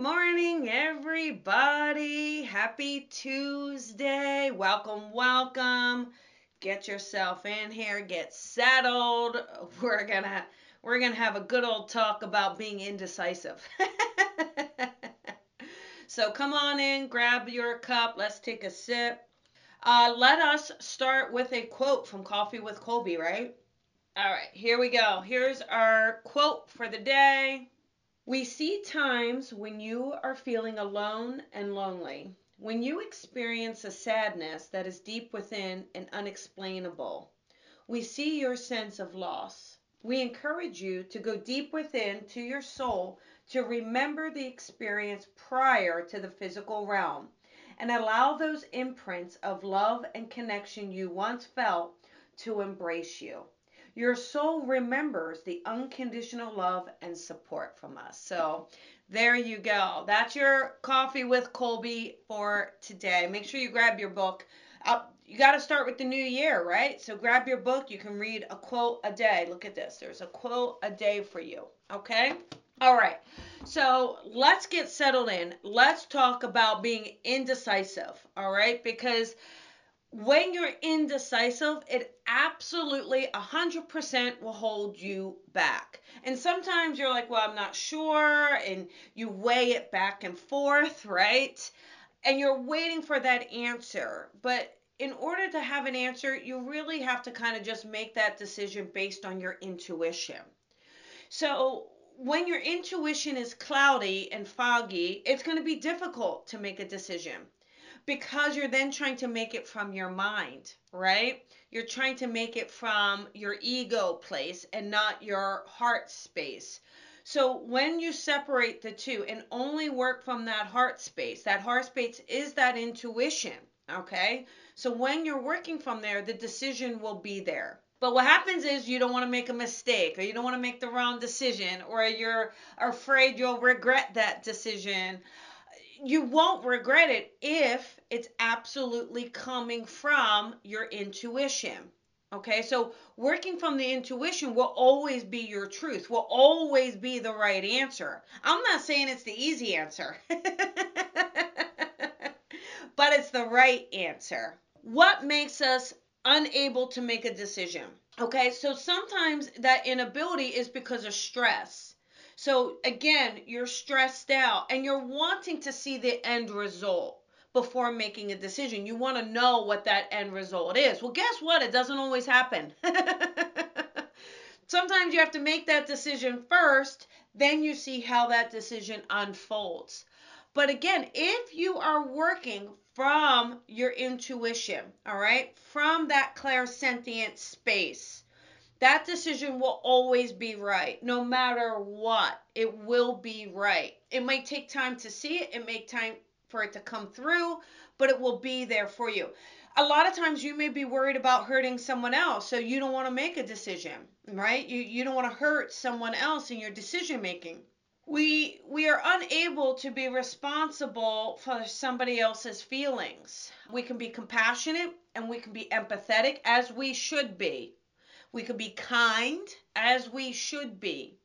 morning, everybody. Happy Tuesday. Welcome, welcome. Get yourself in here, get settled. We're going to we're going to have a good old talk about being indecisive. so come on in, grab your cup, let's take a sip. Uh, let us start with a quote from Coffee with Colby, right? All right, here we go. Here's our quote for the day. We see times when you are feeling alone and lonely, when you experience a sadness that is deep within and unexplainable. We see your sense of loss. We encourage you to go deep within to your soul to remember the experience prior to the physical realm and allow those imprints of love and connection you once felt to embrace you your soul remembers the unconditional love and support from us. So there you go. That's your coffee with Colby for today. Make sure you grab your book. Uh, you got to start with the new year, right? So grab your book. You can read a quote a day. Look at this. There's a quote a day for you. Okay? All right. So let's get settled in. Let's talk about being indecisive. All right? Because when you're indecisive, it absolutely 100% will hold you back. And sometimes you're like, well, I'm not sure, and you weigh it back and forth, right? And you're waiting for that answer. But in order to have an answer, you really have to kind of just make that decision based on your intuition. So, when your intuition is cloudy and foggy, it's going to be difficult to make a decision because you're then trying to make it from your mind, right? You're trying to make it from your ego place and not your heart space. So when you separate the two and only work from that heart space, that heart space is that intuition, okay? So when you're working from there, the decision will be there. But what happens is you don't want to make a mistake or you don't want to make the wrong decision or you're afraid you'll regret that decision you won't regret it if it's absolutely coming from your intuition. Okay, so working from the intuition will always be your truth, will always be the right answer. I'm not saying it's the easy answer, but it's the right answer. What makes us unable to make a decision? Okay, so sometimes that inability is because of stress so again, you're stressed out and you're wanting to see the end result before making a decision. You want to know what that end result is. Well, guess what? It doesn't always happen. Sometimes you have to make that decision first, then you see how that decision unfolds. But again, if you are working from your intuition, all right, from that clairsentient space, that decision will always be right no matter what. It will be right. It might take time to see it. It may time for it to come through but it will be there for you. A lot of times you may be worried about hurting someone else so you don't want to make a decision right? You you don't want to hurt someone else in your decision making we we are unable to be responsible for somebody else's feelings. We can be compassionate and we can be empathetic as we should be we could be kind as we should be.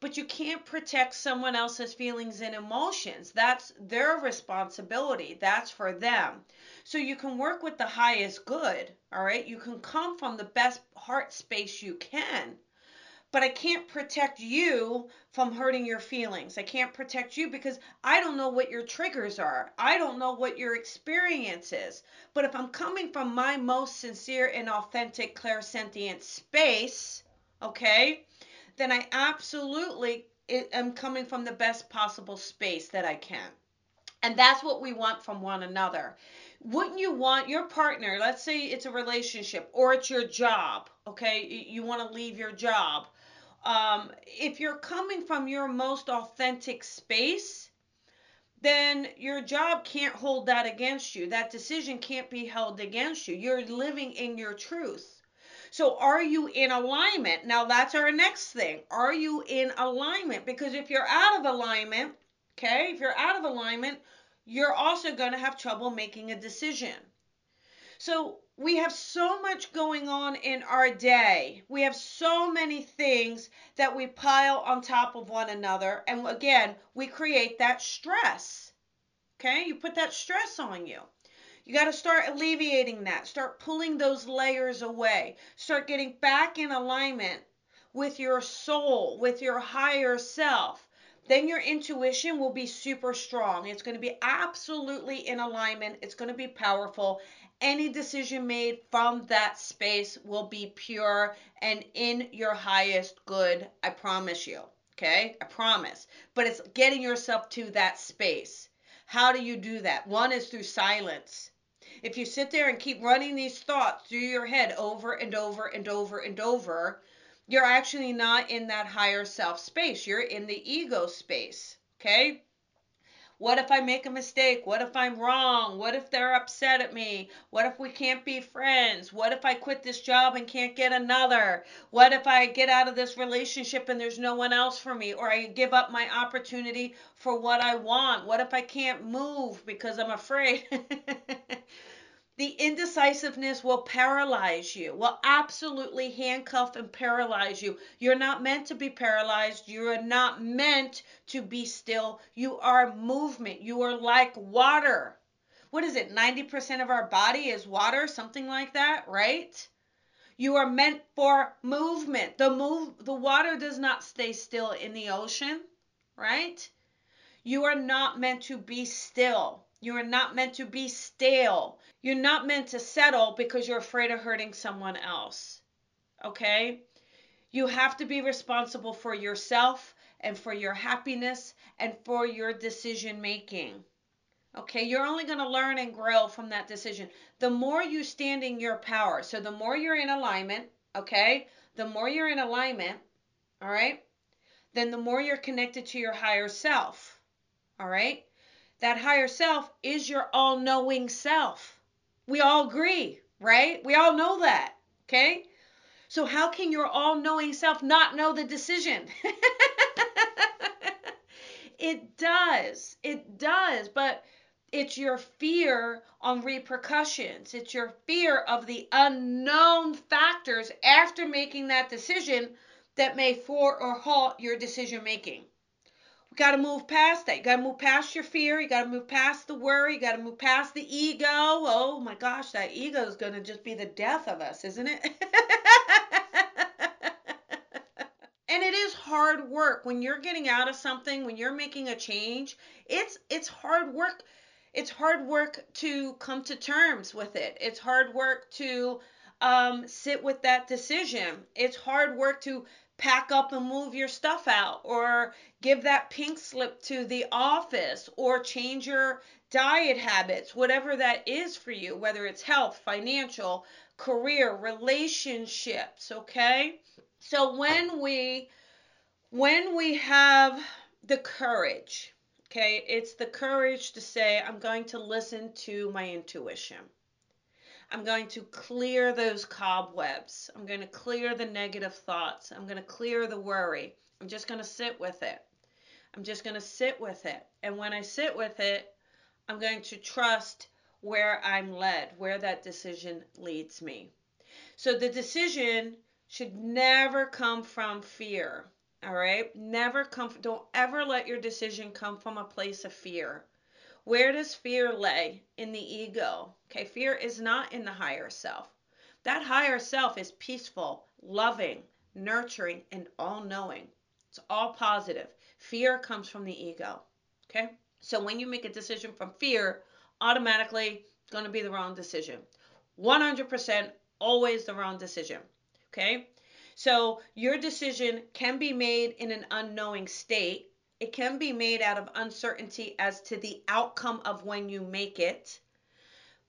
But you can't protect someone else's feelings and emotions. That's their responsibility. That's for them. So you can work with the highest good, all right? You can come from the best heart space you can but I can't protect you from hurting your feelings. I can't protect you because I don't know what your triggers are. I don't know what your experience is. But if I'm coming from my most sincere and authentic clairsentient space, okay, then I absolutely am coming from the best possible space that I can. And that's what we want from one another. Wouldn't you want your partner, let's say it's a relationship or it's your job, okay? You want to leave your job um, if you're coming from your most authentic space, then your job can't hold that against you. That decision can't be held against you. You're living in your truth. So, are you in alignment? Now, that's our next thing. Are you in alignment? Because if you're out of alignment, okay, if you're out of alignment, you're also going to have trouble making a decision. So, we have so much going on in our day. We have so many things that we pile on top of one another. And again, we create that stress. Okay? You put that stress on you. You got to start alleviating that. Start pulling those layers away. Start getting back in alignment with your soul, with your higher self. Then your intuition will be super strong. It's going to be absolutely in alignment. It's going to be powerful. Any decision made from that space will be pure and in your highest good. I promise you. Okay? I promise. But it's getting yourself to that space. How do you do that? One is through silence. If you sit there and keep running these thoughts through your head over and over and over and over, you're actually not in that higher self space. You're in the ego space. Okay? What if I make a mistake? What if I'm wrong? What if they're upset at me? What if we can't be friends? What if I quit this job and can't get another? What if I get out of this relationship and there's no one else for me? Or I give up my opportunity for what I want? What if I can't move because I'm afraid? the indecisiveness will paralyze you, will absolutely handcuff and paralyze you. You're not meant to be paralyzed. You're not meant to be still. You are movement. You are like water. What is it? 90% of our body is water, something like that, right? You are meant for movement. The move the water does not stay still in the ocean, right? You are not meant to be still. You are not meant to be stale. You're not meant to settle because you're afraid of hurting someone else. Okay? You have to be responsible for yourself and for your happiness and for your decision making. Okay? You're only going to learn and grow from that decision. The more you stand in your power, so the more you're in alignment, okay? The more you're in alignment, all right? Then the more you're connected to your higher self. All right? That higher self is your all knowing self. We all agree, right? We all know that, okay? So, how can your all knowing self not know the decision? it does. It does. But it's your fear on repercussions. It's your fear of the unknown factors after making that decision that may for or halt your decision making got to move past that. You got to move past your fear. You got to move past the worry. You got to move past the ego. Oh my gosh, that ego is going to just be the death of us, isn't it? and it is hard work when you're getting out of something, when you're making a change. It's it's hard work. It's hard work to come to terms with it. It's hard work to um, sit with that decision. It's hard work to pack up and move your stuff out or give that pink slip to the office or change your diet habits, whatever that is for you, whether it's health, financial, career, relationships, okay? So when we when we have the courage, okay? It's the courage to say I'm going to listen to my intuition. I'm going to clear those cobwebs. I'm going to clear the negative thoughts. I'm going to clear the worry. I'm just going to sit with it. I'm just going to sit with it. And when I sit with it, I'm going to trust where I'm led, where that decision leads me. So the decision should never come from fear. All right? Never come don't ever let your decision come from a place of fear. Where does fear lay? In the ego. Okay, fear is not in the higher self. That higher self is peaceful, loving, nurturing, and all knowing. It's all positive. Fear comes from the ego. Okay? So when you make a decision from fear, automatically it's going to be the wrong decision. 100% always the wrong decision. Okay? So your decision can be made in an unknowing state it can be made out of uncertainty as to the outcome of when you make it,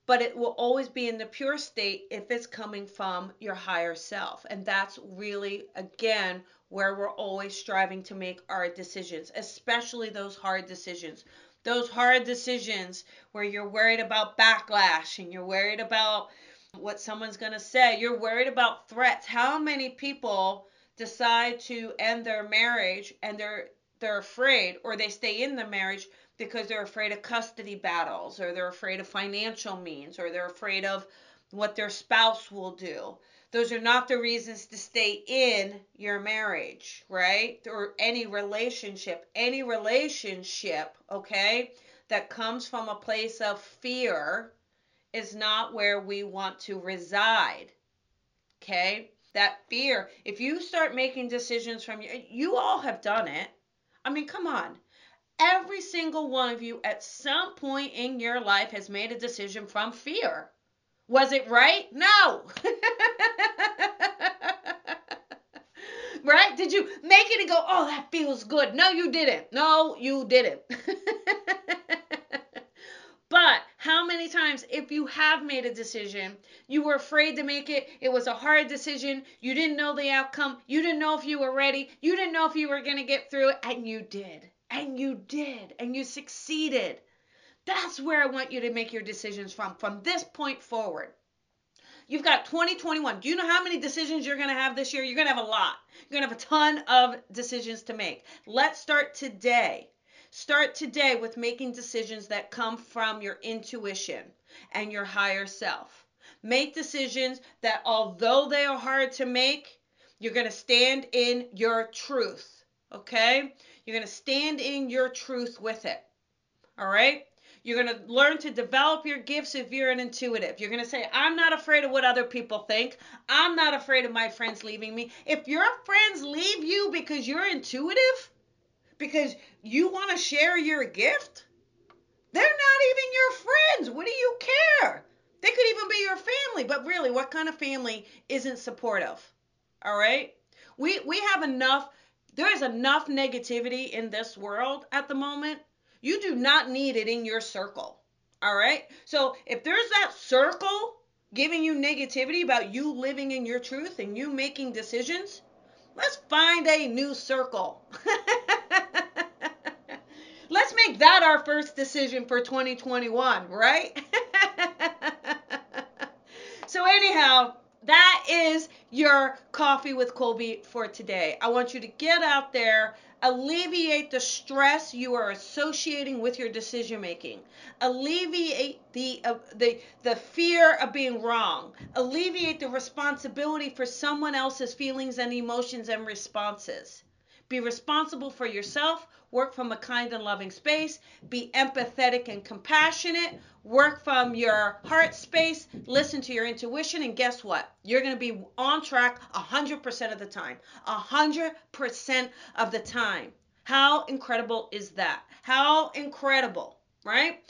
but it will always be in the pure state if it's coming from your higher self. And that's really, again, where we're always striving to make our decisions, especially those hard decisions. Those hard decisions where you're worried about backlash and you're worried about what someone's going to say, you're worried about threats. How many people decide to end their marriage and they're they're afraid or they stay in the marriage because they're afraid of custody battles or they're afraid of financial means or they're afraid of what their spouse will do. Those are not the reasons to stay in your marriage, right? Or any relationship. Any relationship, okay, that comes from a place of fear is not where we want to reside. Okay? That fear, if you start making decisions from you, you all have done it. I mean, come on. Every single one of you at some point in your life has made a decision from fear. Was it right? No. right? Did you make it and go, oh, that feels good? No, you didn't. No, you didn't. how many times, if you have made a decision, you were afraid to make it, it was a hard decision, you didn't know the outcome, you didn't know if you were ready, you didn't know if you were going to get through it, and you did. And you did. And you succeeded. That's where I want you to make your decisions from, from this point forward. You've got 2021. Do you know how many decisions you're going to have this year? You're going to have a lot. You're going to have a ton of decisions to make. Let's start today. Start today with making decisions that come from your intuition and your higher self. Make decisions that, although they are hard to make, you're going to stand in your truth. Okay? You're going to stand in your truth with it. All right? You're going to learn to develop your gifts if you're an intuitive. You're going to say, I'm not afraid of what other people think. I'm not afraid of my friends leaving me. If your friends leave you because you're intuitive, because you want to share your gift, they're not even your friends. What do you care? They could even be your family, but really, what kind of family isn't supportive? All right? We we have enough there is enough negativity in this world at the moment you do not need it in your circle. All right? So if there's that circle giving you negativity about you living in your truth and you making decisions, let's find a new circle. that our first decision for 2021, right? so, anyhow, that is your coffee with Colby for today. I want you to get out there alleviate the stress you are associating with your decision making alleviate the uh, the the fear of being wrong alleviate the responsibility for someone else's feelings and emotions and responses be responsible for yourself. Work from a kind and loving space. Be empathetic and compassionate. Work from your heart space. Listen to your intuition and guess what? You're going to be on track 100% of the time. 100% of the time. How incredible is that? How incredible right?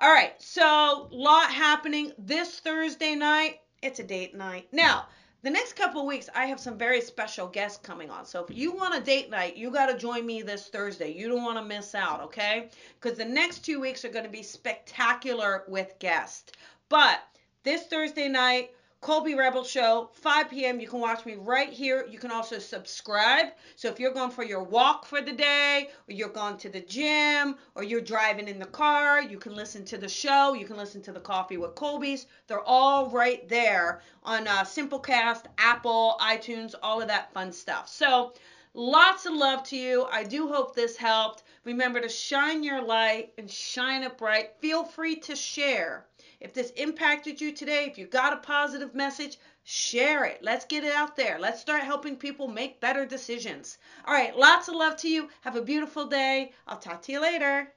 All right so lot happening this thursday night. It's a date night. Now the next couple weeks, I have some very special guests coming on. So if you want a date night, you got to join me this Thursday. You don't want to miss out, okay? Because the next two weeks are going to be spectacular with guests. But this Thursday night, Colby Rebel Show, 5 p.m. You can watch me right here. You can also subscribe. So if you're going for your walk for the day, or you're going to the gym, or you're driving in the car, you can listen to the show. You can listen to the Coffee with Colby's. They're all right there on uh, Simplecast, Apple, iTunes, all of that fun stuff. So lots of love to you. I do hope this helped. Remember to shine your light and shine it bright. Feel free to share. If this impacted you today, if you got a positive message, share it. Let's get it out there. Let's start helping people make better decisions. All right, lots of love to you. Have a beautiful day. I'll talk to you later.